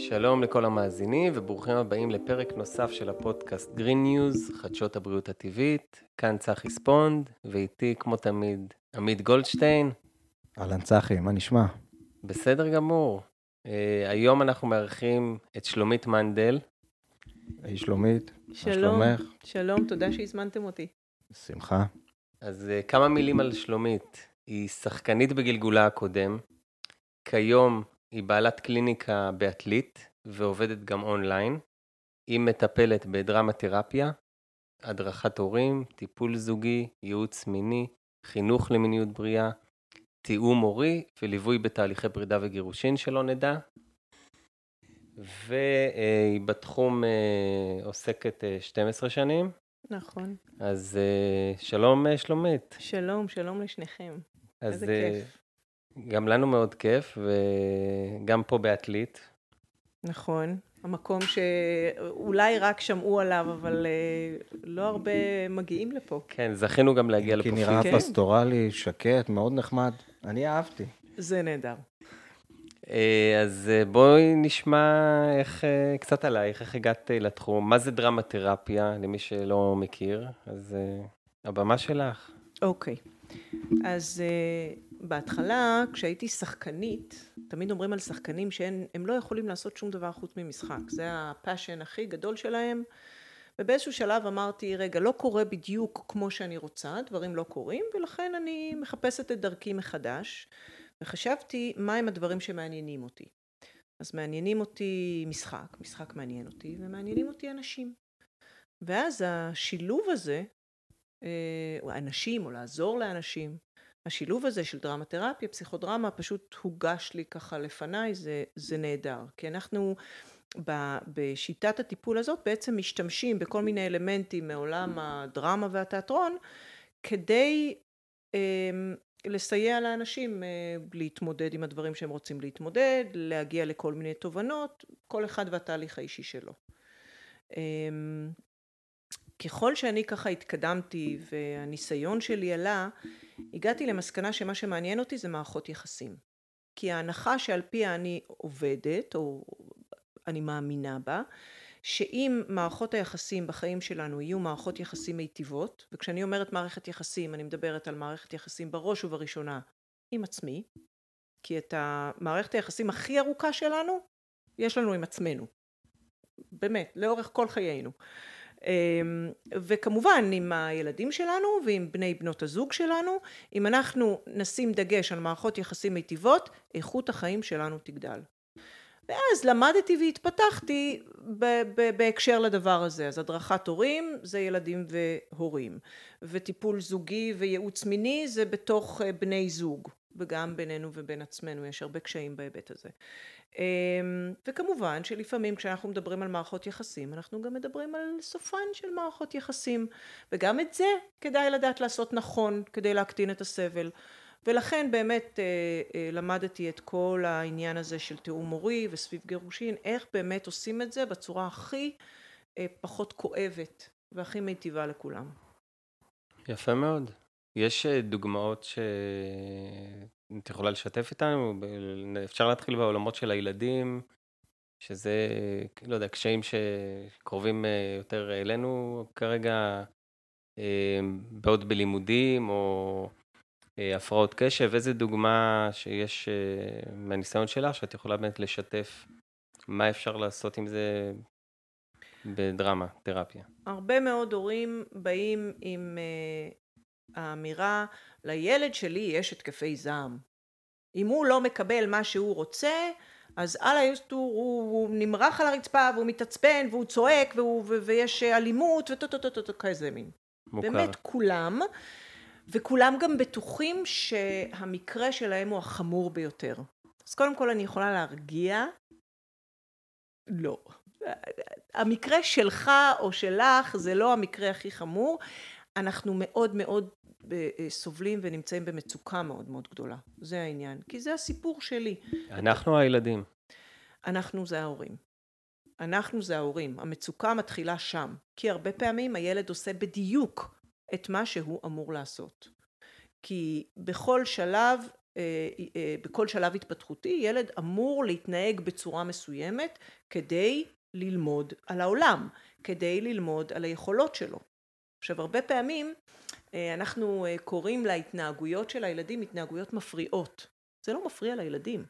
שלום לכל המאזינים וברוכים הבאים לפרק נוסף של הפודקאסט Green News, חדשות הבריאות הטבעית. כאן צחי ספונד, ואיתי כמו תמיד עמית גולדשטיין. אהלן צחי, מה נשמע? בסדר גמור. Uh, היום אנחנו מארחים את שלומית מנדל. היי שלומית, שלום, מה שלומך? שלום, תודה שהזמנתם אותי. שמחה. אז uh, כמה מילים על שלומית. היא שחקנית בגלגולה הקודם. כיום היא בעלת קליניקה בעתלית ועובדת גם אונליין. היא מטפלת בדרמה תרפיה, הדרכת הורים, טיפול זוגי, ייעוץ מיני, חינוך למיניות בריאה, תיאום הורי וליווי בתהליכי פרידה וגירושין שלא נדע. והיא בתחום אה, עוסקת אה, 12 שנים. נכון. אז אה, שלום אה, שלומית. שלום, שלום לשניכם. אז איזה אה, כיף. גם לנו מאוד כיף, וגם פה בעתלית. נכון. המקום שאולי רק שמעו עליו, אבל אה, לא הרבה מגיעים לפה. כן, זכינו גם להגיע כי לפה נראה כן. פסטורלי, שקט, מאוד נחמד. אני אהבתי. זה נהדר. אה, אז אה, בואי נשמע איך, קצת עלייך, איך הגעת לתחום, מה זה דרמה תרפיה, למי שלא מכיר, אז הבמה שלך. אוקיי. אז uh, בהתחלה, כשהייתי שחקנית, תמיד אומרים על שחקנים שהם הם לא יכולים לעשות שום דבר חוץ ממשחק. זה הפאשן הכי גדול שלהם. ובאיזשהו שלב אמרתי, רגע, לא קורה בדיוק כמו שאני רוצה, דברים לא קורים, ולכן אני מחפשת את דרכי מחדש. וחשבתי, מהם הדברים שמעניינים אותי. אז מעניינים אותי משחק, משחק מעניין אותי, ומעניינים אותי אנשים. ואז השילוב הזה, אה, אנשים, או לעזור לאנשים, השילוב הזה של דרמה תרפיה, פסיכודרמה, פשוט הוגש לי ככה לפניי, זה, זה נהדר. כי אנחנו ב- בשיטת הטיפול הזאת בעצם משתמשים בכל מיני אלמנטים מעולם הדרמה והתיאטרון, כדי אה, לסייע לאנשים אה, להתמודד עם הדברים שהם רוצים להתמודד, להגיע לכל מיני תובנות, כל אחד והתהליך האישי שלו. אה, ככל שאני ככה התקדמתי והניסיון שלי עלה, הגעתי למסקנה שמה שמעניין אותי זה מערכות יחסים. כי ההנחה שעל פיה אני עובדת, או אני מאמינה בה, שאם מערכות היחסים בחיים שלנו יהיו מערכות יחסים מיטיבות, וכשאני אומרת מערכת יחסים, אני מדברת על מערכת יחסים בראש ובראשונה עם עצמי, כי את המערכת היחסים הכי ארוכה שלנו, יש לנו עם עצמנו. באמת, לאורך כל חיינו. אמ, וכמובן עם הילדים שלנו ועם בני בנות הזוג שלנו, אם אנחנו נשים דגש על מערכות יחסים מיטיבות, איכות החיים שלנו תגדל. ואז למדתי והתפתחתי ב- ב- בהקשר לדבר הזה. אז הדרכת הורים זה ילדים והורים, וטיפול זוגי וייעוץ מיני זה בתוך אה, בני זוג, וגם בינינו ובין עצמנו יש הרבה קשיים בהיבט הזה. אמ, וכמובן שלפעמים כשאנחנו מדברים על מערכות יחסים אנחנו גם מדברים על סופן של מערכות יחסים וגם את זה כדאי לדעת לעשות נכון כדי להקטין את הסבל ולכן באמת אה, אה, למדתי את כל העניין הזה של תיאום מורי וסביב גירושין איך באמת עושים את זה בצורה הכי אה, פחות כואבת והכי מיטיבה לכולם. יפה מאוד. יש אה, דוגמאות שאת יכולה לשתף איתנו? אפשר להתחיל בעולמות של הילדים, שזה, לא יודע, קשיים שקרובים אה, יותר אלינו כרגע, אה, בעוד בלימודים או הפרעות קשב, איזה דוגמה שיש מהניסיון שלך שאת יכולה באמת לשתף מה אפשר לעשות עם זה בדרמה, תרפיה. הרבה מאוד הורים באים עם האמירה לילד שלי יש התקפי זעם. אם הוא לא מקבל מה שהוא רוצה אז על היסטור הוא, הוא נמרח על הרצפה והוא מתעצבן והוא צועק והוא, ו, ויש אלימות וטו-טו-טו-טו כזה מין. מוכר. באמת כולם וכולם גם בטוחים שהמקרה שלהם הוא החמור ביותר. אז קודם כל אני יכולה להרגיע לא. המקרה שלך או שלך זה לא המקרה הכי חמור. אנחנו מאוד מאוד סובלים ונמצאים במצוקה מאוד מאוד גדולה. זה העניין. כי זה הסיפור שלי. אנחנו הילדים. אנחנו זה ההורים. אנחנו זה ההורים. המצוקה מתחילה שם. כי הרבה פעמים הילד עושה בדיוק את מה שהוא אמור לעשות. כי בכל שלב בכל שלב התפתחותי ילד אמור להתנהג בצורה מסוימת כדי ללמוד על העולם, כדי ללמוד על היכולות שלו. עכשיו הרבה פעמים אנחנו קוראים להתנהגויות של הילדים התנהגויות מפריעות. זה לא מפריע לילדים.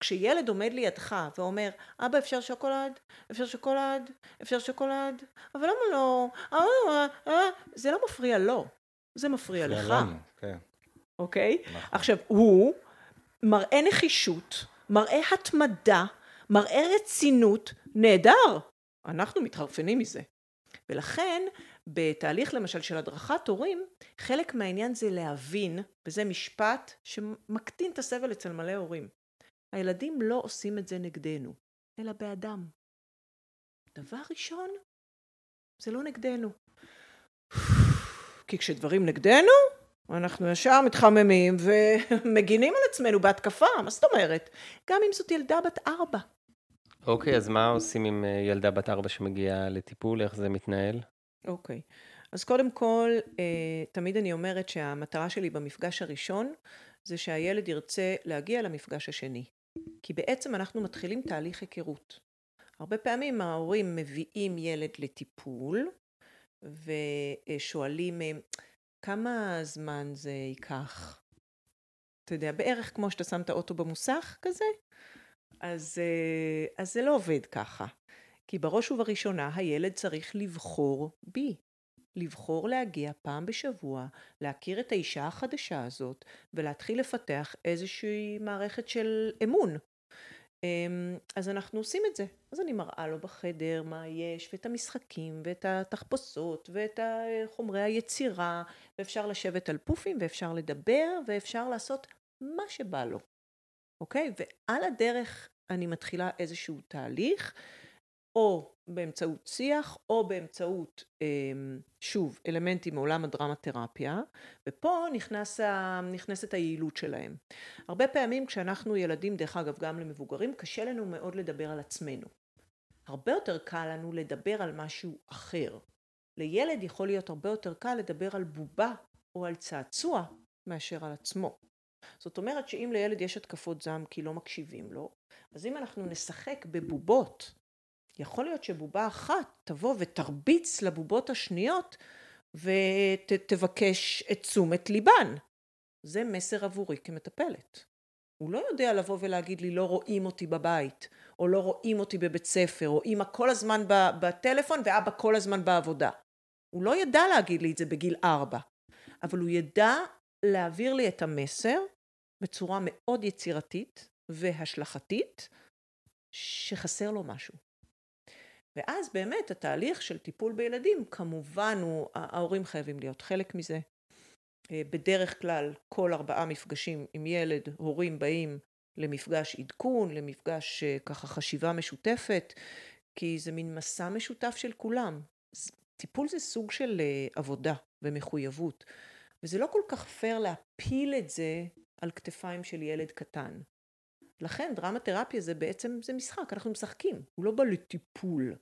כשילד עומד לידך ואומר, אבא אפשר שוקולד? אפשר שוקולד? אפשר שוקולד? אבל למה לא? אה, אה, אה, זה לא מפריע לו, זה מפריע לך. לנו, כן. אוקיי? נכון. עכשיו, הוא מראה נחישות, מראה התמדה, מראה רצינות, נהדר. אנחנו מתחרפנים מזה. ולכן, בתהליך למשל של הדרכת הורים, חלק מהעניין זה להבין, וזה משפט שמקטין את הסבל אצל מלא הורים. הילדים לא עושים את זה נגדנו, אלא באדם. דבר ראשון, זה לא נגדנו. כי כשדברים נגדנו, אנחנו ישר מתחממים ומגינים על עצמנו בהתקפה, מה זאת אומרת? גם אם זאת ילדה בת ארבע. אוקיי, אז מה עושים עם אה, ילדה בת ארבע שמגיעה לטיפול? איך זה מתנהל? אוקיי. אז קודם כל, אה, תמיד אני אומרת שהמטרה שלי במפגש הראשון זה שהילד ירצה להגיע למפגש השני. כי בעצם אנחנו מתחילים תהליך היכרות. הרבה פעמים ההורים מביאים ילד לטיפול ושואלים כמה זמן זה ייקח. אתה יודע, בערך כמו שאתה שם את האוטו במוסך כזה, אז, אז זה לא עובד ככה. כי בראש ובראשונה הילד צריך לבחור בי. לבחור להגיע פעם בשבוע, להכיר את האישה החדשה הזאת ולהתחיל לפתח איזושהי מערכת של אמון. אמ, אז אנחנו עושים את זה. אז אני מראה לו בחדר מה יש, ואת המשחקים, ואת התחפושות, ואת חומרי היצירה, ואפשר לשבת על פופים, ואפשר לדבר, ואפשר לעשות מה שבא לו, אוקיי? ועל הדרך אני מתחילה איזשהו תהליך. או באמצעות שיח או באמצעות אמ, שוב אלמנטים מעולם הדרמה תרפיה ופה נכנס, נכנסת היעילות שלהם. הרבה פעמים כשאנחנו ילדים דרך אגב גם למבוגרים קשה לנו מאוד לדבר על עצמנו. הרבה יותר קל לנו לדבר על משהו אחר. לילד יכול להיות הרבה יותר קל לדבר על בובה או על צעצוע מאשר על עצמו. זאת אומרת שאם לילד יש התקפות זעם כי לא מקשיבים לו, אז אם אנחנו נשחק בבובות יכול להיות שבובה אחת תבוא ותרביץ לבובות השניות ותבקש את תשומת ליבן. זה מסר עבורי כמטפלת. הוא לא יודע לבוא ולהגיד לי לא רואים אותי בבית, או לא רואים אותי בבית ספר, או אמא כל הזמן בטלפון ואבא כל הזמן בעבודה. הוא לא ידע להגיד לי את זה בגיל ארבע, אבל הוא ידע להעביר לי את המסר בצורה מאוד יצירתית והשלכתית, שחסר לו משהו. ואז באמת התהליך של טיפול בילדים כמובן הוא, ההורים חייבים להיות חלק מזה. אה, בדרך כלל כל ארבעה מפגשים עם ילד, הורים באים למפגש עדכון, למפגש אה, ככה חשיבה משותפת, כי זה מין מסע משותף של כולם. טיפול זה סוג של אה, עבודה ומחויבות, וזה לא כל כך פייר להפיל את זה על כתפיים של ילד קטן. לכן דרמה תרפיה זה בעצם, זה משחק, אנחנו משחקים, הוא לא בא לטיפול.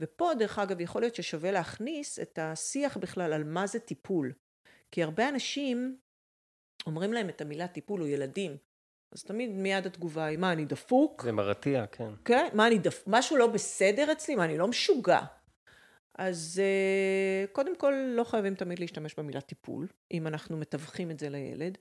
ופה דרך אגב יכול להיות ששווה להכניס את השיח בכלל על מה זה טיפול. כי הרבה אנשים אומרים להם את המילה טיפול או ילדים. אז תמיד מיד התגובה היא, מה, אני דפוק? זה מרתיע, כן. כן, מה, אני דפוק? משהו לא בסדר אצלי? מה, אני לא משוגע? אז uh, קודם כל, לא חייבים תמיד להשתמש במילה טיפול, אם אנחנו מתווכים את זה לילד.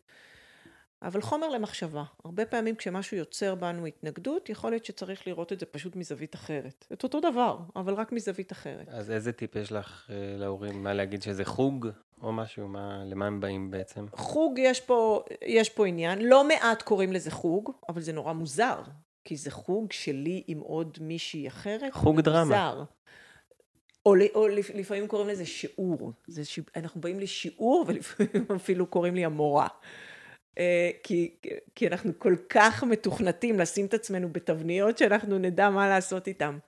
אבל חומר למחשבה. הרבה פעמים כשמשהו יוצר בנו התנגדות, יכול להיות שצריך לראות את זה פשוט מזווית אחרת. את אותו דבר, אבל רק מזווית אחרת. אז איזה טיפ יש לך אה, להורים? מה להגיד שזה חוג או משהו? מה, למה הם באים בעצם? חוג, יש פה, יש פה עניין. לא מעט קוראים לזה חוג, אבל זה נורא מוזר. כי זה חוג שלי עם עוד מישהי אחרת. חוג דרמה. מוזר. או, או לפעמים קוראים לזה שיעור. זה ש... אנחנו באים לשיעור ולפעמים אפילו קוראים לי המורה. אה, כי, כי אנחנו כל כך מתוכנתים לשים את עצמנו בתבניות שאנחנו נדע מה לעשות איתם.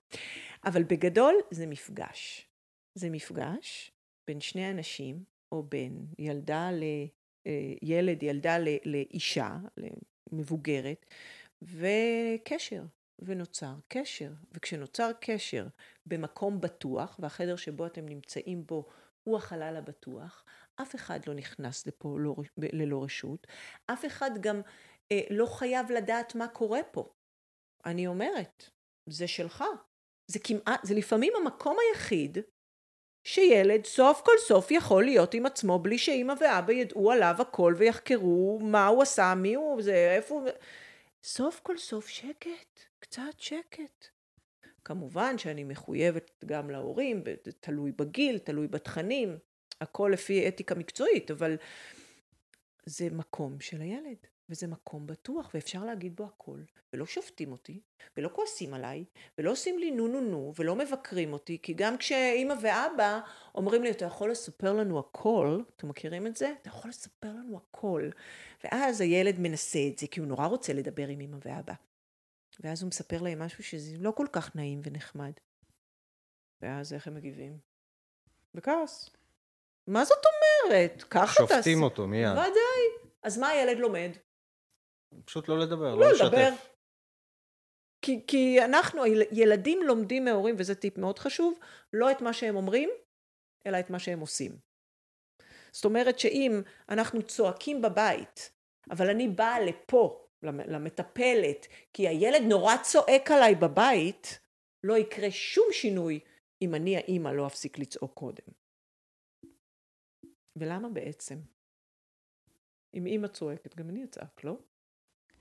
אבל בגדול זה מפגש. זה מפגש בין שני אנשים, או בין ילדה לילד, אה, ילדה לאישה, למבוגרת, וקשר, ונוצר קשר. וכשנוצר קשר במקום בטוח, והחדר שבו אתם נמצאים בו הוא החלל הבטוח, אף אחד לא נכנס לפה לא, ללא רשות, אף אחד גם אה, לא חייב לדעת מה קורה פה. אני אומרת, זה שלך. זה כמעט, זה לפעמים המקום היחיד שילד סוף כל סוף יכול להיות עם עצמו בלי שאימא ואבא ידעו עליו הכל ויחקרו מה הוא עשה, מי הוא, זה, איפה הוא... סוף כל סוף שקט, קצת שקט. כמובן שאני מחויבת גם להורים, תלוי בגיל, תלוי בתכנים, הכל לפי אתיקה מקצועית, אבל זה מקום של הילד. וזה מקום בטוח, ואפשר להגיד בו הכל, ולא שופטים אותי, ולא כועסים עליי, ולא עושים לי נו נו נו, ולא מבקרים אותי, כי גם כשאימא ואבא אומרים לי, אתה יכול לספר לנו הכל, אתם מכירים את זה? אתה יכול לספר לנו הכל. ואז הילד מנסה את זה, כי הוא נורא רוצה לדבר עם אמא ואבא. ואז הוא מספר להם משהו שזה לא כל כך נעים ונחמד. ואז איך הם מגיבים? בכעס. מה זאת אומרת? ככה תעשי. שופטים אותו מיד. ודאי. אז מה הילד לומד? פשוט לא לדבר, לא, לא לשתף. כי, כי אנחנו, ילדים לומדים מההורים, וזה טיפ מאוד חשוב, לא את מה שהם אומרים, אלא את מה שהם עושים. זאת אומרת שאם אנחנו צועקים בבית, אבל אני באה לפה, למטפלת, כי הילד נורא צועק עליי בבית, לא יקרה שום שינוי אם אני האימא לא אפסיק לצעוק קודם. ולמה בעצם? אם אימא צועקת, גם אני אצעק, לא?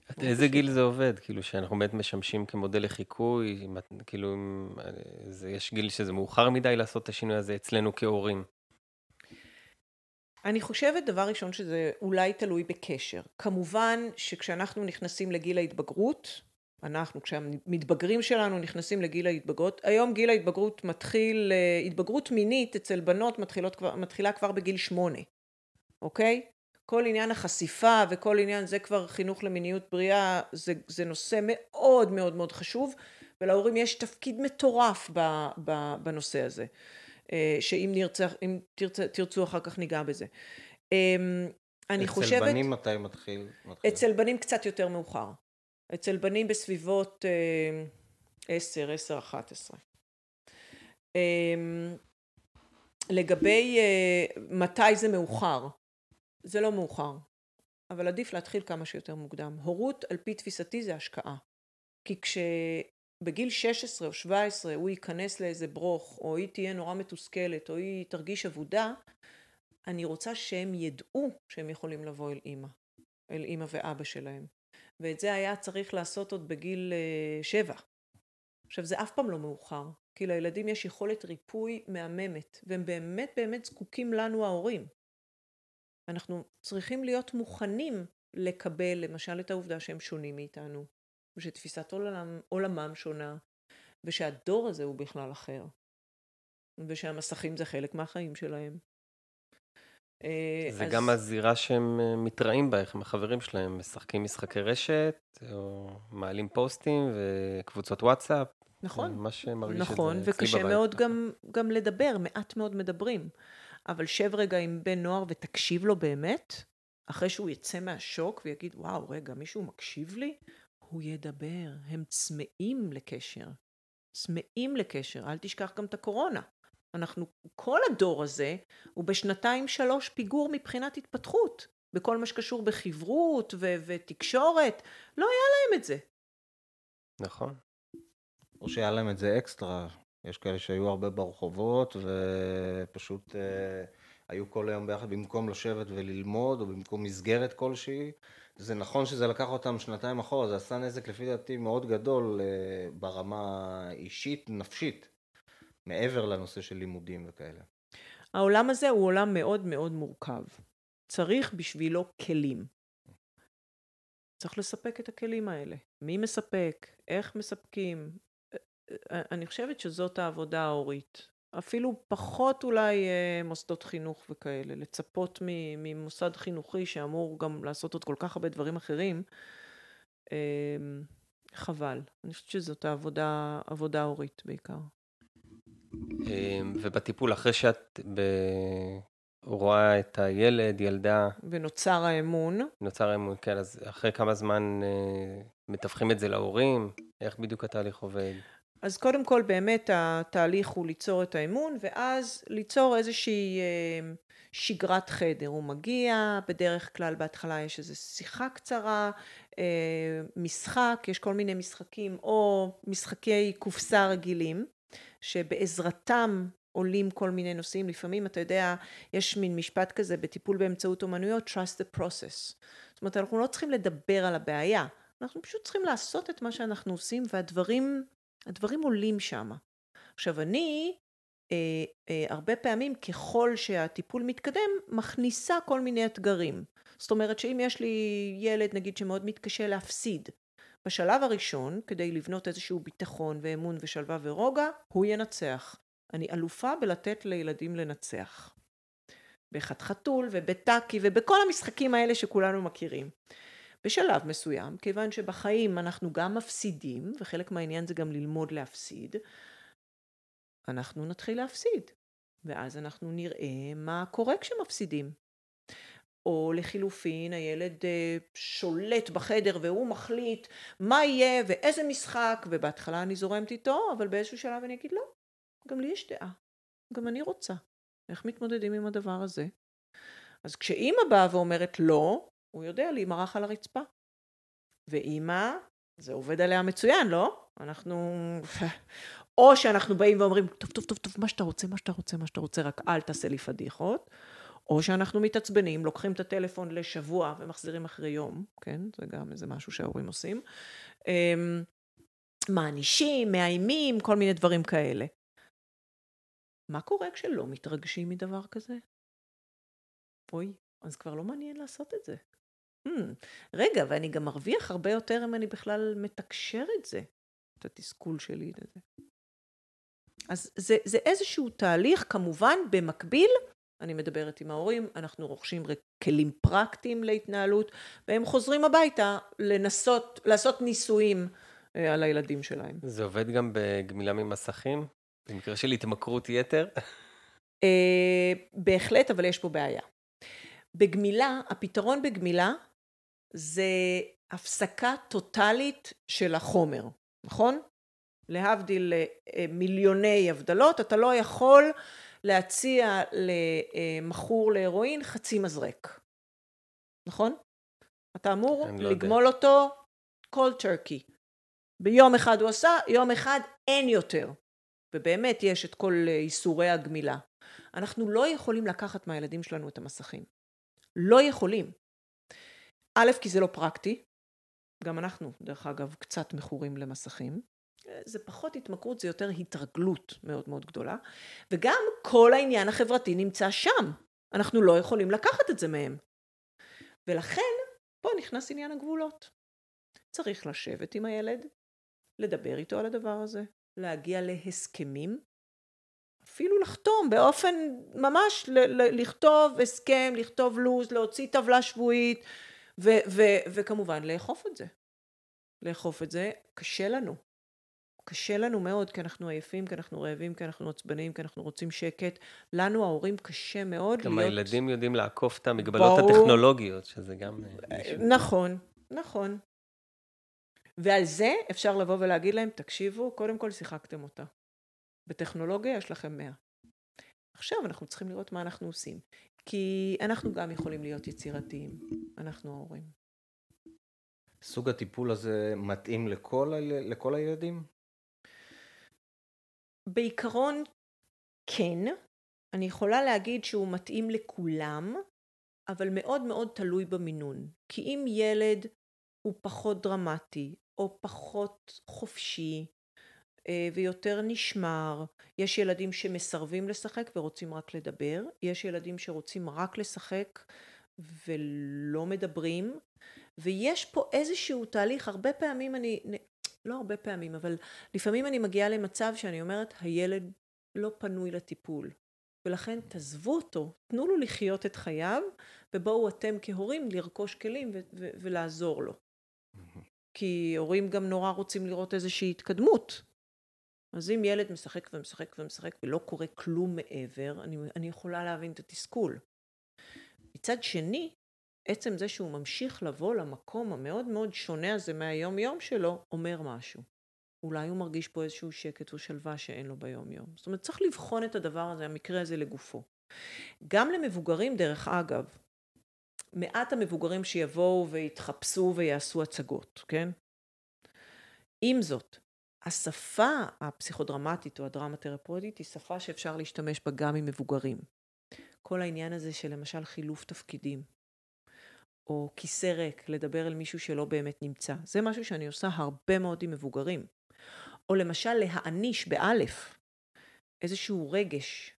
עד איזה גיל זה עובד? כאילו שאנחנו באמת משמשים כמודל לחיקוי, כאילו זה, יש גיל שזה מאוחר מדי לעשות את השינוי הזה אצלנו כהורים. אני חושבת דבר ראשון שזה אולי תלוי בקשר. כמובן שכשאנחנו נכנסים לגיל ההתבגרות, אנחנו כשהמתבגרים שלנו נכנסים לגיל ההתבגרות, היום גיל ההתבגרות מתחיל, אה, התבגרות מינית אצל בנות מתחילות, מתחילה כבר בגיל שמונה, אוקיי? כל עניין החשיפה וכל עניין זה כבר חינוך למיניות בריאה זה, זה נושא מאוד מאוד מאוד חשוב ולהורים יש תפקיד מטורף ב, ב, בנושא הזה אה, שאם נרצה, אם תרצה, תרצו אחר כך ניגע בזה. אמ, אני אצל חושבת... אצל בנים מתי מתחיל? מתחיל? אצל בנים קצת יותר מאוחר. אצל בנים בסביבות אה, עשר, עשר, אחת עשרה. אמ, לגבי אה, מתי זה מאוחר, זה לא מאוחר, אבל עדיף להתחיל כמה שיותר מוקדם. הורות על פי תפיסתי זה השקעה. כי כשבגיל 16 או 17 הוא ייכנס לאיזה ברוך, או היא תהיה נורא מתוסכלת, או היא תרגיש אבודה, אני רוצה שהם ידעו שהם יכולים לבוא אל אימא, אל אימא ואבא שלהם. ואת זה היה צריך לעשות עוד בגיל uh, שבע. עכשיו זה אף פעם לא מאוחר, כי לילדים יש יכולת ריפוי מהממת, והם באמת באמת זקוקים לנו ההורים. אנחנו צריכים להיות מוכנים לקבל למשל את העובדה שהם שונים מאיתנו, ושתפיסת עולם, עולמם שונה, ושהדור הזה הוא בכלל אחר, ושהמסכים זה חלק מהחיים שלהם. אה, זה אז... גם הזירה שהם אה, מתראים בה, איך הם החברים שלהם, משחקים משחקי רשת, או מעלים פוסטים וקבוצות וואטסאפ. נכון, ממש מרגיש נכון, את זה אצלי בבית. נכון, וקשה מאוד גם, גם לדבר, מעט מאוד מדברים. אבל שב רגע עם בן נוער ותקשיב לו באמת, אחרי שהוא יצא מהשוק ויגיד, וואו, רגע, מישהו מקשיב לי? הוא ידבר. הם צמאים לקשר. צמאים לקשר. אל תשכח גם את הקורונה. אנחנו, כל הדור הזה הוא בשנתיים שלוש פיגור מבחינת התפתחות. בכל מה שקשור בחברות ו- ותקשורת. לא היה להם את זה. נכון. או שהיה להם את זה אקסטרה, יש כאלה שהיו הרבה ברחובות ופשוט אה, היו כל היום ביחד במקום לשבת וללמוד או במקום מסגרת כלשהי. זה נכון שזה לקח אותם שנתיים אחורה, זה עשה נזק לפי דעתי מאוד גדול אה, ברמה אישית, נפשית, מעבר לנושא של לימודים וכאלה. העולם הזה הוא עולם מאוד מאוד מורכב. צריך בשבילו כלים. צריך לספק את הכלים האלה. מי מספק? איך מספקים? אני חושבת שזאת העבודה ההורית. אפילו פחות אולי אה, מוסדות חינוך וכאלה, לצפות ממוסד חינוכי שאמור גם לעשות עוד כל כך הרבה דברים אחרים, אה, חבל. אני חושבת שזאת העבודה, עבודה הורית בעיקר. אה, ובטיפול, אחרי שאת ב... רואה את הילד, ילדה... ונוצר האמון. נוצר האמון, כן, אז אחרי כמה זמן מתווכים את זה להורים? איך בדיוק התהליך עובד? אז קודם כל באמת התהליך הוא ליצור את האמון ואז ליצור איזושהי אה, שגרת חדר. הוא מגיע, בדרך כלל בהתחלה יש איזו שיחה קצרה, אה, משחק, יש כל מיני משחקים או משחקי קופסה רגילים שבעזרתם עולים כל מיני נושאים. לפעמים אתה יודע, יש מין משפט כזה בטיפול באמצעות אומנויות, trust the process. זאת אומרת, אנחנו לא צריכים לדבר על הבעיה, אנחנו פשוט צריכים לעשות את מה שאנחנו עושים והדברים הדברים עולים שם. עכשיו אני אה, אה, הרבה פעמים ככל שהטיפול מתקדם מכניסה כל מיני אתגרים. זאת אומרת שאם יש לי ילד נגיד שמאוד מתקשה להפסיד, בשלב הראשון כדי לבנות איזשהו ביטחון ואמון ושלווה ורוגע הוא ינצח. אני אלופה בלתת לילדים לנצח. בחתחתול ובטאקי ובכל המשחקים האלה שכולנו מכירים. בשלב מסוים, כיוון שבחיים אנחנו גם מפסידים, וחלק מהעניין זה גם ללמוד להפסיד, אנחנו נתחיל להפסיד, ואז אנחנו נראה מה קורה כשמפסידים. או לחילופין, הילד אה, שולט בחדר והוא מחליט מה יהיה ואיזה משחק, ובהתחלה אני זורמת איתו, אבל באיזשהו שלב אני אגיד לא, גם לי יש דעה, גם אני רוצה. איך מתמודדים עם הדבר הזה? אז כשאימא באה ואומרת לא, הוא יודע להימרח על הרצפה. ואימא, זה עובד עליה מצוין, לא? אנחנו... או שאנחנו באים ואומרים, טוב, טוב, טוב, טוב, מה שאתה רוצה, מה שאתה רוצה, מה שאתה רוצה, רק אל תעשה לי פדיחות. או שאנחנו מתעצבנים, לוקחים את הטלפון לשבוע ומחזירים אחרי יום, כן? זה גם איזה משהו שההורים עושים. אמ, מענישים, מאיימים, כל מיני דברים כאלה. מה קורה כשלא מתרגשים מדבר כזה? אוי, אז כבר לא מעניין לעשות את זה. Hmm, רגע, ואני גם מרוויח הרבה יותר אם אני בכלל מתקשר את זה, את התסכול שלי לזה. אז זה, זה איזשהו תהליך, כמובן, במקביל, אני מדברת עם ההורים, אנחנו רוכשים כלים פרקטיים להתנהלות, והם חוזרים הביתה לנסות, לעשות ניסויים אה, על הילדים שלהם. זה עובד גם בגמילה ממסכים? במקרה של התמכרות יתר? אה, בהחלט, אבל יש פה בעיה. בגמילה, הפתרון בגמילה זה הפסקה טוטאלית של החומר, נכון? להבדיל אה, מיליוני הבדלות, אתה לא יכול להציע למכור להרואין חצי מזרק, נכון? אתה אמור לא לגמול יודע. אותו כל טרקי. ביום אחד הוא עשה, יום אחד אין יותר. ובאמת יש את כל איסורי הגמילה. אנחנו לא יכולים לקחת מהילדים שלנו את המסכים. לא יכולים. א', כי זה לא פרקטי, גם אנחנו, דרך אגב, קצת מכורים למסכים. זה פחות התמכרות, זה יותר התרגלות מאוד מאוד גדולה. וגם כל העניין החברתי נמצא שם. אנחנו לא יכולים לקחת את זה מהם. ולכן, פה נכנס עניין הגבולות. צריך לשבת עם הילד, לדבר איתו על הדבר הזה, להגיע להסכמים, אפילו לחתום באופן ממש ל- לכתוב הסכם, לכתוב לו"ז, להוציא טבלה שבועית ו- ו- וכמובן לאכוף את זה. לאכוף את זה קשה לנו. קשה לנו מאוד כי אנחנו עייפים, כי אנחנו רעבים, כי אנחנו עצבניים, כי אנחנו רוצים שקט. לנו ההורים קשה מאוד גם להיות... גם הילדים יודעים לעקוף את המגבלות בואו... הטכנולוגיות, שזה גם... אה, נכון, נכון. ועל זה אפשר לבוא ולהגיד להם, תקשיבו, קודם כל שיחקתם אותה. בטכנולוגיה יש לכם 100. עכשיו אנחנו צריכים לראות מה אנחנו עושים. כי אנחנו גם יכולים להיות יצירתיים, אנחנו ההורים. סוג הטיפול הזה מתאים לכל, לכל הילדים? בעיקרון כן. אני יכולה להגיד שהוא מתאים לכולם, אבל מאוד מאוד תלוי במינון. כי אם ילד הוא פחות דרמטי, או פחות חופשי, אה, ויותר נשמר. יש ילדים שמסרבים לשחק ורוצים רק לדבר, יש ילדים שרוצים רק לשחק ולא מדברים, ויש פה איזשהו תהליך, הרבה פעמים אני, לא הרבה פעמים, אבל לפעמים אני מגיעה למצב שאני אומרת, הילד לא פנוי לטיפול. ולכן תעזבו אותו, תנו לו לחיות את חייו, ובואו אתם כהורים לרכוש כלים ו- ו- ולעזור לו. כי הורים גם נורא רוצים לראות איזושהי התקדמות. אז אם ילד משחק ומשחק ומשחק ולא קורה כלום מעבר, אני, אני יכולה להבין את התסכול. מצד שני, עצם זה שהוא ממשיך לבוא למקום המאוד מאוד שונה הזה מהיום יום שלו, אומר משהו. אולי הוא מרגיש פה איזשהו שקט או שלווה שאין לו ביום יום. זאת אומרת, צריך לבחון את הדבר הזה, המקרה הזה לגופו. גם למבוגרים, דרך אגב, מעט המבוגרים שיבואו ויתחפשו ויעשו הצגות, כן? עם זאת, השפה הפסיכודרמטית או הדרמה תרפויטית היא שפה שאפשר להשתמש בה גם עם מבוגרים. כל העניין הזה של למשל חילוף תפקידים, או כיסא ריק, לדבר אל מישהו שלא באמת נמצא, זה משהו שאני עושה הרבה מאוד עם מבוגרים. או למשל להעניש באלף איזשהו רגש,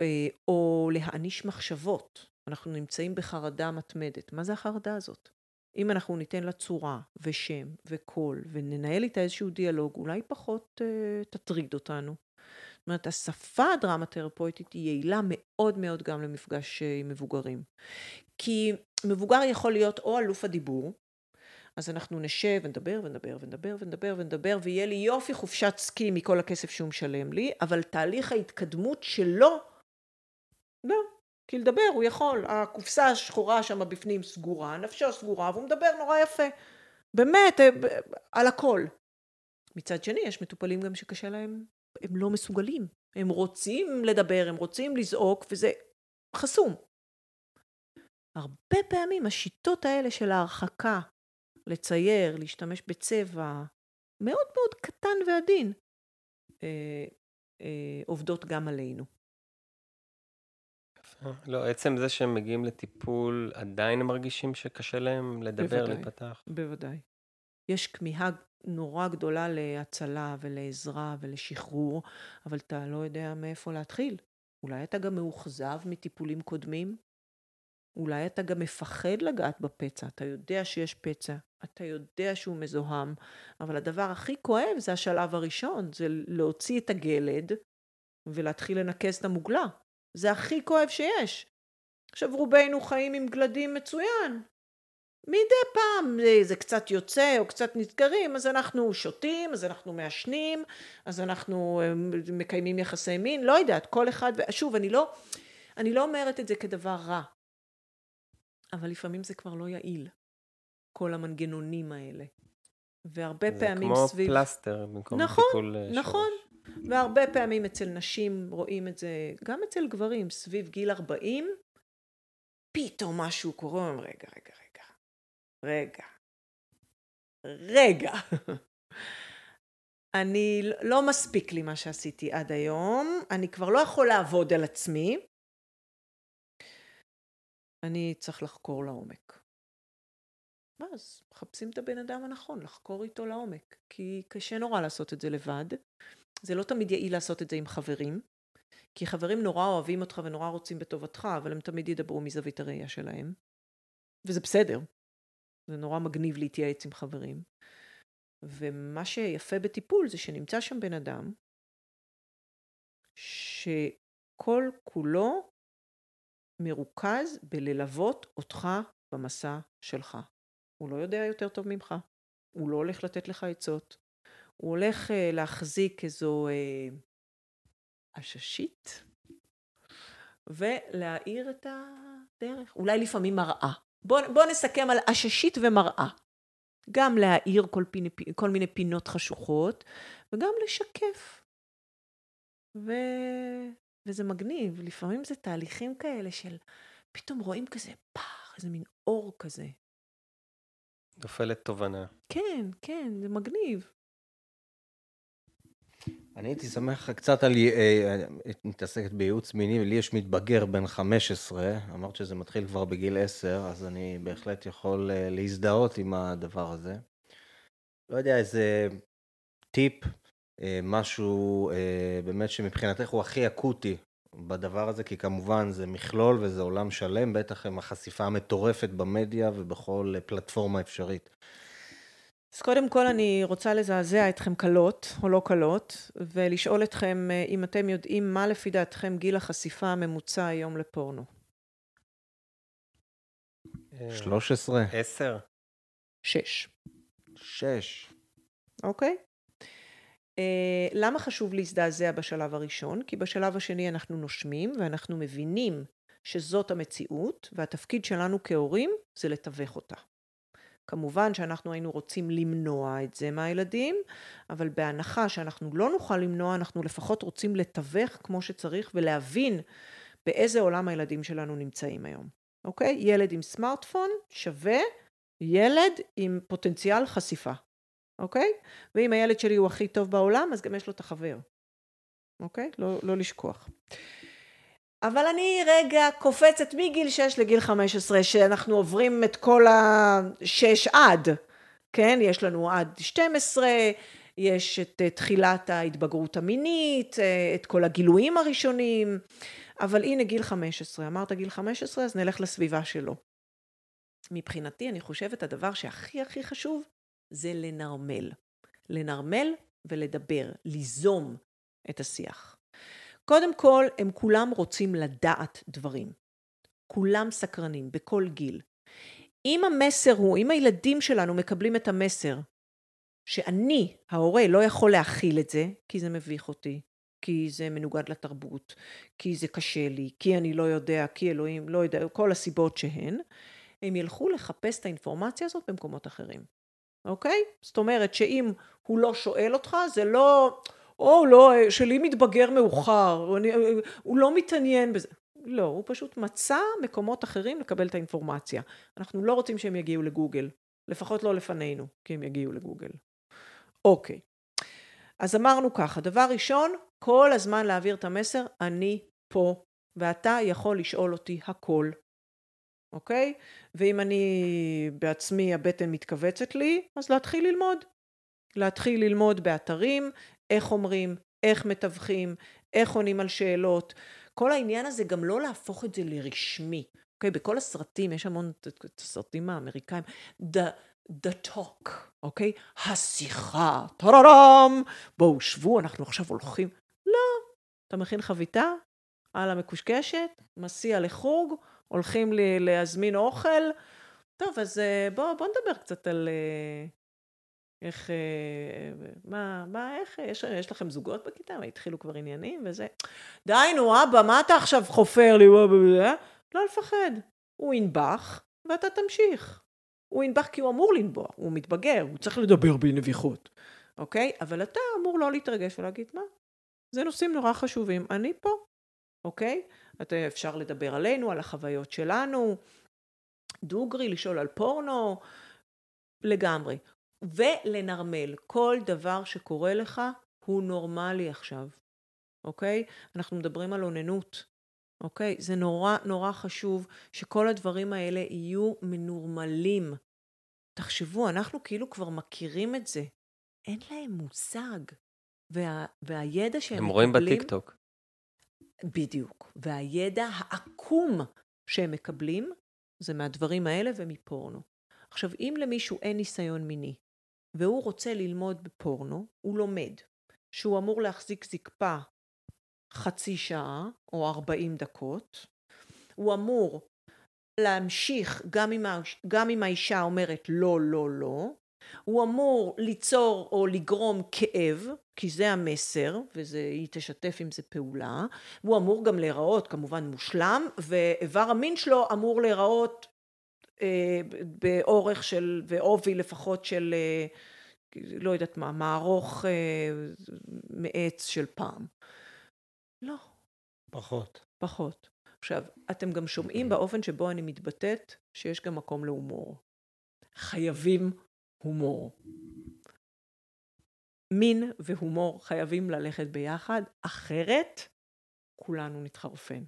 אה, או להעניש מחשבות. אנחנו נמצאים בחרדה מתמדת. מה זה החרדה הזאת? אם אנחנו ניתן לה צורה ושם וקול וננהל איתה איזשהו דיאלוג, אולי פחות uh, תטריד אותנו. זאת אומרת, השפה הדרמה-תרפויטית היא יעילה מאוד מאוד גם למפגש uh, עם מבוגרים. כי מבוגר יכול להיות או אלוף הדיבור, אז אנחנו נשב ונדבר ונדבר ונדבר ונדבר ונדבר, ויהיה לי יופי חופשת סקי מכל הכסף שהוא משלם לי, אבל תהליך ההתקדמות שלו, לא, כי לדבר הוא יכול, הקופסה השחורה שם בפנים סגורה, נפשו סגורה, והוא מדבר נורא יפה. באמת, אה, על הכל. מצד שני, יש מטופלים גם שקשה להם, הם לא מסוגלים. הם רוצים לדבר, הם רוצים לזעוק, וזה חסום. הרבה פעמים השיטות האלה של ההרחקה, לצייר, להשתמש בצבע, מאוד מאוד קטן ועדין, אה, אה, עובדות גם עלינו. לא, עצם זה שהם מגיעים לטיפול, עדיין הם מרגישים שקשה להם לדבר, בוודאי, להיפתח. בוודאי. יש כמיהה נורא גדולה להצלה ולעזרה ולשחרור, אבל אתה לא יודע מאיפה להתחיל. אולי אתה גם מאוכזב מטיפולים קודמים? אולי אתה גם מפחד לגעת בפצע, אתה יודע שיש פצע, אתה יודע שהוא מזוהם, אבל הדבר הכי כואב זה השלב הראשון, זה להוציא את הגלד ולהתחיל לנקז את המוגלה. זה הכי כואב שיש. עכשיו רובנו חיים עם גלדים מצוין. מדי פעם זה, זה קצת יוצא או קצת נסגרים, אז אנחנו שותים, אז אנחנו מעשנים, אז אנחנו אה, מקיימים יחסי מין, לא יודעת, כל אחד, שוב, אני לא, אני לא אומרת את זה כדבר רע, אבל לפעמים זה כבר לא יעיל, כל המנגנונים האלה. והרבה פעמים סביב... זה כמו פלסטר במקום נכון, טיפול אה, נכון, שורש. והרבה פעמים אצל נשים רואים את זה, גם אצל גברים, סביב גיל 40, פתאום משהו קורה, אומרים, רגע, רגע, רגע, רגע, רגע. אני, לא מספיק לי מה שעשיתי עד היום, אני כבר לא יכול לעבוד על עצמי, אני צריך לחקור לעומק. ואז מחפשים את הבן אדם הנכון, לחקור איתו לעומק, כי קשה נורא לעשות את זה לבד. זה לא תמיד יעיל לעשות את זה עם חברים, כי חברים נורא אוהבים אותך ונורא רוצים בטובתך, אבל הם תמיד ידברו מזווית הראייה שלהם. וזה בסדר. זה נורא מגניב להתייעץ עם חברים. ומה שיפה בטיפול זה שנמצא שם בן אדם שכל כולו מרוכז בללוות אותך במסע שלך. הוא לא יודע יותר טוב ממך, הוא לא הולך לתת לך עצות, הוא הולך אה, להחזיק איזו אה, עששית ולהאיר את הדרך, אולי לפעמים מראה. בואו בוא נסכם על עששית ומראה. גם להאיר כל, פיני, כל מיני פינות חשוכות וגם לשקף. ו... וזה מגניב, לפעמים זה תהליכים כאלה של פתאום רואים כזה פח, איזה מין אור כזה. נופלת תובנה. כן, כן, זה מגניב. אני הייתי שמח קצת על, אה, את מתעסקת בייעוץ מיני, לי יש מתבגר בן 15, אמרת שזה מתחיל כבר בגיל 10, אז אני בהחלט יכול אה, להזדהות עם הדבר הזה. לא יודע, איזה טיפ, אה, משהו באמת שמבחינתך הוא הכי אקוטי בדבר הזה, כי כמובן זה מכלול וזה עולם שלם, בטח עם החשיפה המטורפת במדיה ובכל פלטפורמה אפשרית. אז קודם כל אני רוצה לזעזע אתכם קלות או לא קלות, ולשאול אתכם אה, אם אתם יודעים מה לפי דעתכם גיל החשיפה הממוצע היום לפורנו. 13. 10. 6. 6. אוקיי? Uh, למה חשוב להזדעזע בשלב הראשון? כי בשלב השני אנחנו נושמים ואנחנו מבינים שזאת המציאות, והתפקיד שלנו כהורים זה לתווך אותה. כמובן שאנחנו היינו רוצים למנוע את זה מהילדים, אבל בהנחה שאנחנו לא נוכל למנוע, אנחנו לפחות רוצים לתווך כמו שצריך ולהבין באיזה עולם הילדים שלנו נמצאים היום, אוקיי? ילד עם סמארטפון שווה ילד עם פוטנציאל חשיפה, אוקיי? ואם הילד שלי הוא הכי טוב בעולם, אז גם יש לו את החבר, אוקיי? לא, לא לשכוח. אבל אני רגע קופצת מגיל 6 לגיל 15, שאנחנו עוברים את כל השש עד, כן? יש לנו עד 12, יש את תחילת ההתבגרות המינית, את כל הגילויים הראשונים, אבל הנה גיל 15, אמרת גיל 15, אז נלך לסביבה שלו. מבחינתי, אני חושבת הדבר שהכי הכי חשוב זה לנרמל. לנרמל ולדבר, ליזום את השיח. קודם כל, הם כולם רוצים לדעת דברים. כולם סקרנים, בכל גיל. אם המסר הוא, אם הילדים שלנו מקבלים את המסר שאני, ההורה, לא יכול להכיל את זה, כי זה מביך אותי, כי זה מנוגד לתרבות, כי זה קשה לי, כי אני לא יודע, כי אלוהים, לא יודע, כל הסיבות שהן, הם ילכו לחפש את האינפורמציה הזאת במקומות אחרים, אוקיי? זאת אומרת שאם הוא לא שואל אותך, זה לא, או לא, שלי מתבגר מאוחר, אני, הוא לא מתעניין בזה. לא, הוא פשוט מצא מקומות אחרים לקבל את האינפורמציה. אנחנו לא רוצים שהם יגיעו לגוגל, לפחות לא לפנינו, כי הם יגיעו לגוגל. אוקיי. אז אמרנו ככה, דבר ראשון, כל הזמן להעביר את המסר, אני פה, ואתה יכול לשאול אותי הכל. אוקיי? ואם אני בעצמי הבטן מתכווצת לי, אז להתחיל ללמוד. להתחיל ללמוד באתרים, איך אומרים, איך מתווכים, איך עונים על שאלות. כל העניין הזה גם לא להפוך את זה לרשמי. אוקיי? בכל הסרטים, יש המון את הסרטים האמריקאים. The, talk, אוקיי? השיחה, טררם, בואו שבו, אנחנו עכשיו הולכים. לא, אתה מכין חביתה על המקושקשת, מסיע לחוג, הולכים לי להזמין אוכל. טוב, אז אה, בואו בוא נדבר קצת על אה, איך, אה, מה, מה, איך, יש, יש לכם זוגות בכיתה? התחילו כבר עניינים וזה. די, נו, אבא, מה אתה עכשיו חופר לי? לא לפחד. הוא ינבח, ואתה תמשיך. הוא ינבח כי הוא אמור לנבוע, הוא מתבגר, הוא צריך לדבר בנביחות, אוקיי? אבל אתה אמור לא להתרגש ולהגיד, מה? זה נושאים נורא חשובים, אני פה, אוקיי? אתה, אפשר לדבר עלינו, על החוויות שלנו, דוגרי, לשאול על פורנו, לגמרי. ולנרמל, כל דבר שקורה לך הוא נורמלי עכשיו, אוקיי? אנחנו מדברים על אוננות, אוקיי? זה נורא נורא חשוב שכל הדברים האלה יהיו מנורמלים. תחשבו, אנחנו כאילו כבר מכירים את זה. אין להם מושג. וה, והידע שהם מקבלים... הם רואים בטיקטוק. בדיוק. והידע העקום שהם מקבלים, זה מהדברים האלה ומפורנו. עכשיו, אם למישהו אין ניסיון מיני, והוא רוצה ללמוד בפורנו, הוא לומד שהוא אמור להחזיק זקפה חצי שעה או ארבעים דקות, הוא אמור להמשיך גם אם, גם אם האישה אומרת לא, לא, לא, הוא אמור ליצור או לגרום כאב, כי זה המסר, והיא תשתף עם זה פעולה, הוא אמור גם להיראות כמובן מושלם, ואיבר המין שלו אמור להיראות אה, באורך של, ועובי לפחות של, אה, לא יודעת מה, מערוך אה, מעץ של פעם. לא. פחות. פחות. עכשיו, אתם גם שומעים באופן שבו אני מתבטאת, שיש גם מקום להומור. חייבים הומור. מין והומור חייבים ללכת ביחד, אחרת כולנו נתחרפן.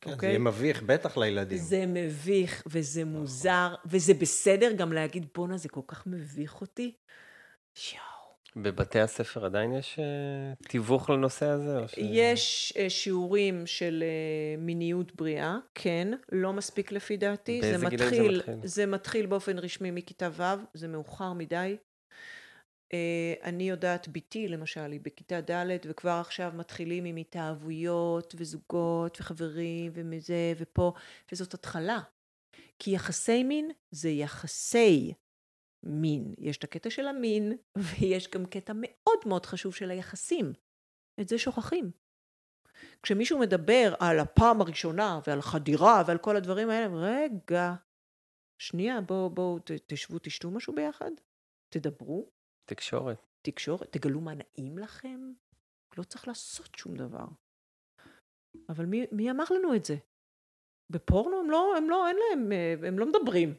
כן, okay? זה יהיה מביך, בטח לילדים. זה מביך, וזה מוזר, וזה בסדר גם להגיד, בואנה, זה כל כך מביך אותי. יואו. בבתי הספר עדיין יש uh, תיווך לנושא הזה? ש... יש uh, שיעורים של uh, מיניות בריאה, כן, לא מספיק לפי דעתי. באיזה גיל זה מתחיל? זה מתחיל באופן רשמי מכיתה ו', זה מאוחר מדי. Uh, אני יודעת, בתי למשל, היא בכיתה ד' וכבר עכשיו מתחילים עם התאהבויות וזוגות וחברים ומזה ופה, וזאת התחלה. כי יחסי מין זה יחסי מין. יש את הקטע של המין, ויש גם קטע מאוד מאוד חשוב של היחסים. את זה שוכחים. כשמישהו מדבר על הפעם הראשונה ועל חדירה ועל כל הדברים האלה, רגע, שנייה, בואו, בואו, תשבו, תשתו משהו ביחד, תדברו. תקשורת. תקשורת, תגלו מה נעים לכם. לא צריך לעשות שום דבר. אבל מי, מי אמר לנו את זה? בפורנו הם לא, הם לא, אין להם, הם לא מדברים.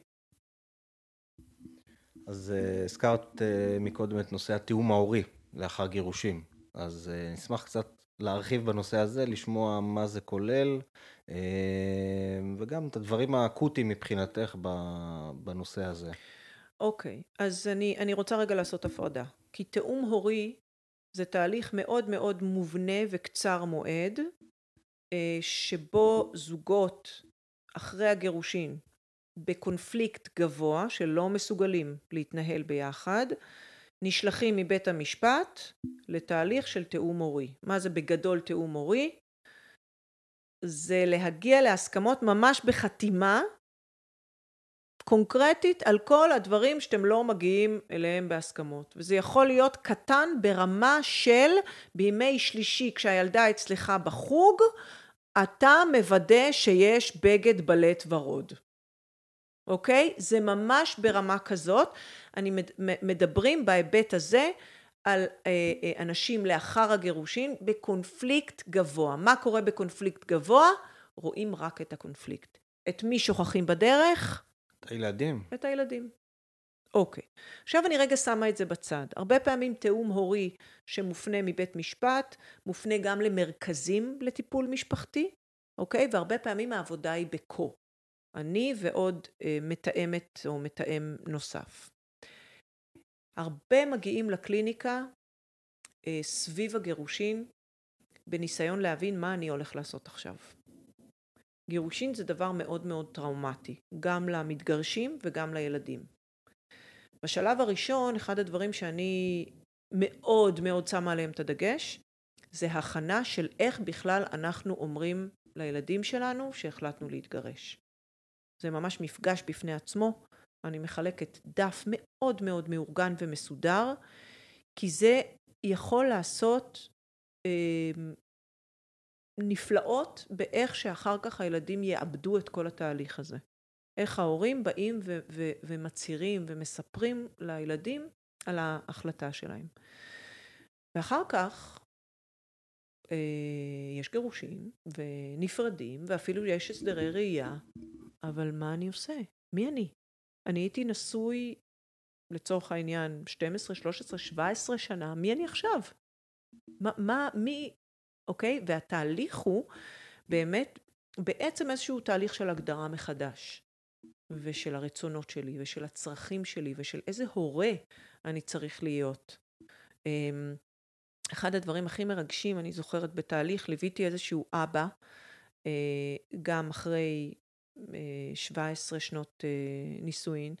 אז uh, הזכרת uh, מקודם את נושא התיאום ההורי לאחר גירושים. אז uh, נשמח קצת להרחיב בנושא הזה, לשמוע מה זה כולל, uh, וגם את הדברים האקוטיים מבחינתך בנושא הזה. אוקיי, okay, אז אני, אני רוצה רגע לעשות הפרדה. כי תיאום הורי זה תהליך מאוד מאוד מובנה וקצר מועד, שבו זוגות אחרי הגירושין בקונפליקט גבוה שלא מסוגלים להתנהל ביחד נשלחים מבית המשפט לתהליך של תיאום הורי. מה זה בגדול תיאום הורי? זה להגיע להסכמות ממש בחתימה קונקרטית על כל הדברים שאתם לא מגיעים אליהם בהסכמות. וזה יכול להיות קטן ברמה של בימי שלישי כשהילדה אצלך בחוג, אתה מוודא שיש בגד בלט ורוד. אוקיי? זה ממש ברמה כזאת. אני מדברים בהיבט הזה על אה, אה, אנשים לאחר הגירושין בקונפליקט גבוה. מה קורה בקונפליקט גבוה? רואים רק את הקונפליקט. את מי שוכחים בדרך? את הילדים. את הילדים. אוקיי. עכשיו אני רגע שמה את זה בצד. הרבה פעמים תיאום הורי שמופנה מבית משפט, מופנה גם למרכזים לטיפול משפחתי, אוקיי? והרבה פעמים העבודה היא בקו. אני ועוד אה, מתאמת או מתאם נוסף. הרבה מגיעים לקליניקה אה, סביב הגירושין בניסיון להבין מה אני הולך לעשות עכשיו. גירושין זה דבר מאוד מאוד טראומטי, גם למתגרשים וגם לילדים. בשלב הראשון, אחד הדברים שאני מאוד מאוד שמה עליהם את הדגש, זה הכנה של איך בכלל אנחנו אומרים לילדים שלנו שהחלטנו להתגרש. זה ממש מפגש בפני עצמו. אני מחלקת דף מאוד מאוד מאורגן ומסודר, כי זה יכול לעשות אה, נפלאות באיך שאחר כך הילדים יאבדו את כל התהליך הזה. איך ההורים באים ו- ו- ומצהירים ומספרים לילדים על ההחלטה שלהם. ואחר כך אה, יש גירושים ונפרדים ואפילו יש הסדרי ראייה אבל מה אני עושה? מי אני? אני הייתי נשוי לצורך העניין 12, 13, 17 שנה, מי אני עכשיו? מה, מה, מי, אוקיי? והתהליך הוא באמת, בעצם איזשהו תהליך של הגדרה מחדש, ושל הרצונות שלי, ושל הצרכים שלי, ושל איזה הורה אני צריך להיות. אמ, אחד הדברים הכי מרגשים, אני זוכרת בתהליך, ליוויתי איזשהו אבא, אה, גם אחרי 17 שנות אה, נישואין,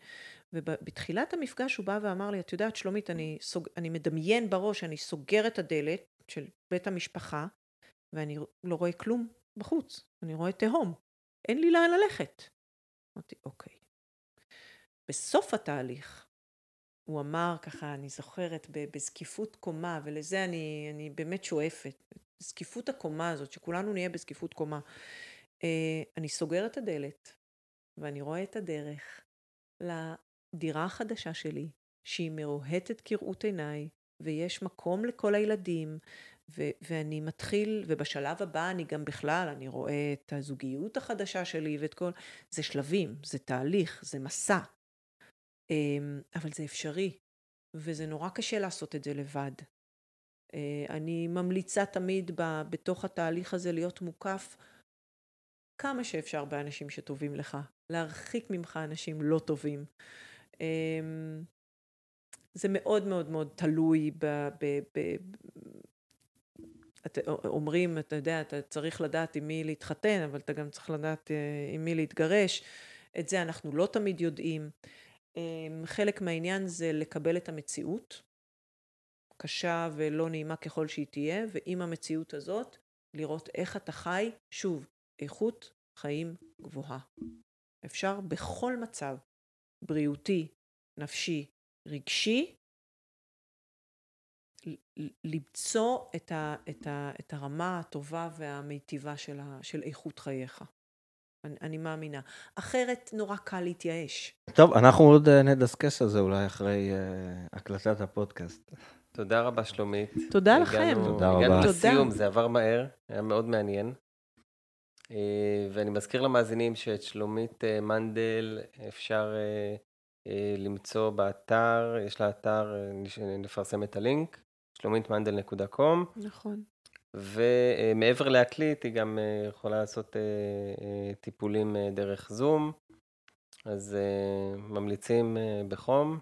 ובתחילת המפגש הוא בא ואמר לי, את יודעת שלומית, אני, סוג, אני מדמיין בראש, אני סוגר את הדלת של בית המשפחה, ואני לא רואה כלום בחוץ, אני רואה תהום, אין לי לאן ללכת. אמרתי, אוקיי. בסוף התהליך, הוא אמר ככה, אני זוכרת, בזקיפות קומה, ולזה אני, אני באמת שואפת, זקיפות הקומה הזאת, שכולנו נהיה בזקיפות קומה. אה, אני סוגר את הדלת, ואני רואה את הדרך לדירה החדשה שלי, שהיא מרוהטת כראות עיניי, ויש מקום לכל הילדים, ו- ואני מתחיל, ובשלב הבא אני גם בכלל, אני רואה את הזוגיות החדשה שלי ואת כל, זה שלבים, זה תהליך, זה מסע. אמ, אבל זה אפשרי, וזה נורא קשה לעשות את זה לבד. אה, אני ממליצה תמיד בתוך התהליך הזה להיות מוקף כמה שאפשר באנשים שטובים לך, להרחיק ממך אנשים לא טובים. זה מאוד מאוד מאוד תלוי ב... ב, ב את, אומרים, אתה יודע, אתה צריך לדעת עם מי להתחתן, אבל אתה גם צריך לדעת אה, עם מי להתגרש. את זה אנחנו לא תמיד יודעים. אמ, חלק מהעניין זה לקבל את המציאות, קשה ולא נעימה ככל שהיא תהיה, ועם המציאות הזאת, לראות איך אתה חי, שוב, איכות חיים גבוהה. אפשר בכל מצב, בריאותי, נפשי, רגשי, למצוא את, ה, את, ה, את הרמה הטובה והמיטיבה של, ה, של איכות חייך. אני, אני מאמינה. אחרת נורא קל להתייאש. טוב, אנחנו עוד אה, נדסקס על זה אולי אחרי uh, הקלטת הפודקאסט. תודה רבה, שלומית. תודה לכם. הגענו, תודה רבה. הגענו תודה. לסיום, זה עבר מהר, היה מאוד מעניין. אה, ואני מזכיר למאזינים שאת שלומית מנדל אפשר למצוא באתר, יש לה אתר, אה, נפרסם את הלינק, שሎמיתמנדל.com, נכון. ומעבר להקליט היא גם אה, יכולה לעשות אה, אה, טיפולים אה, דרך זום, אז אה, ממליצים אה, בחום.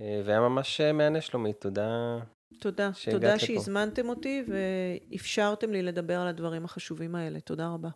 אה, והיה ממש אה, מהנה שלומית, תודה. תודה. תודה לפה. שהזמנתם אותי ואפשרתם לי לדבר על הדברים החשובים האלה. תודה רבה.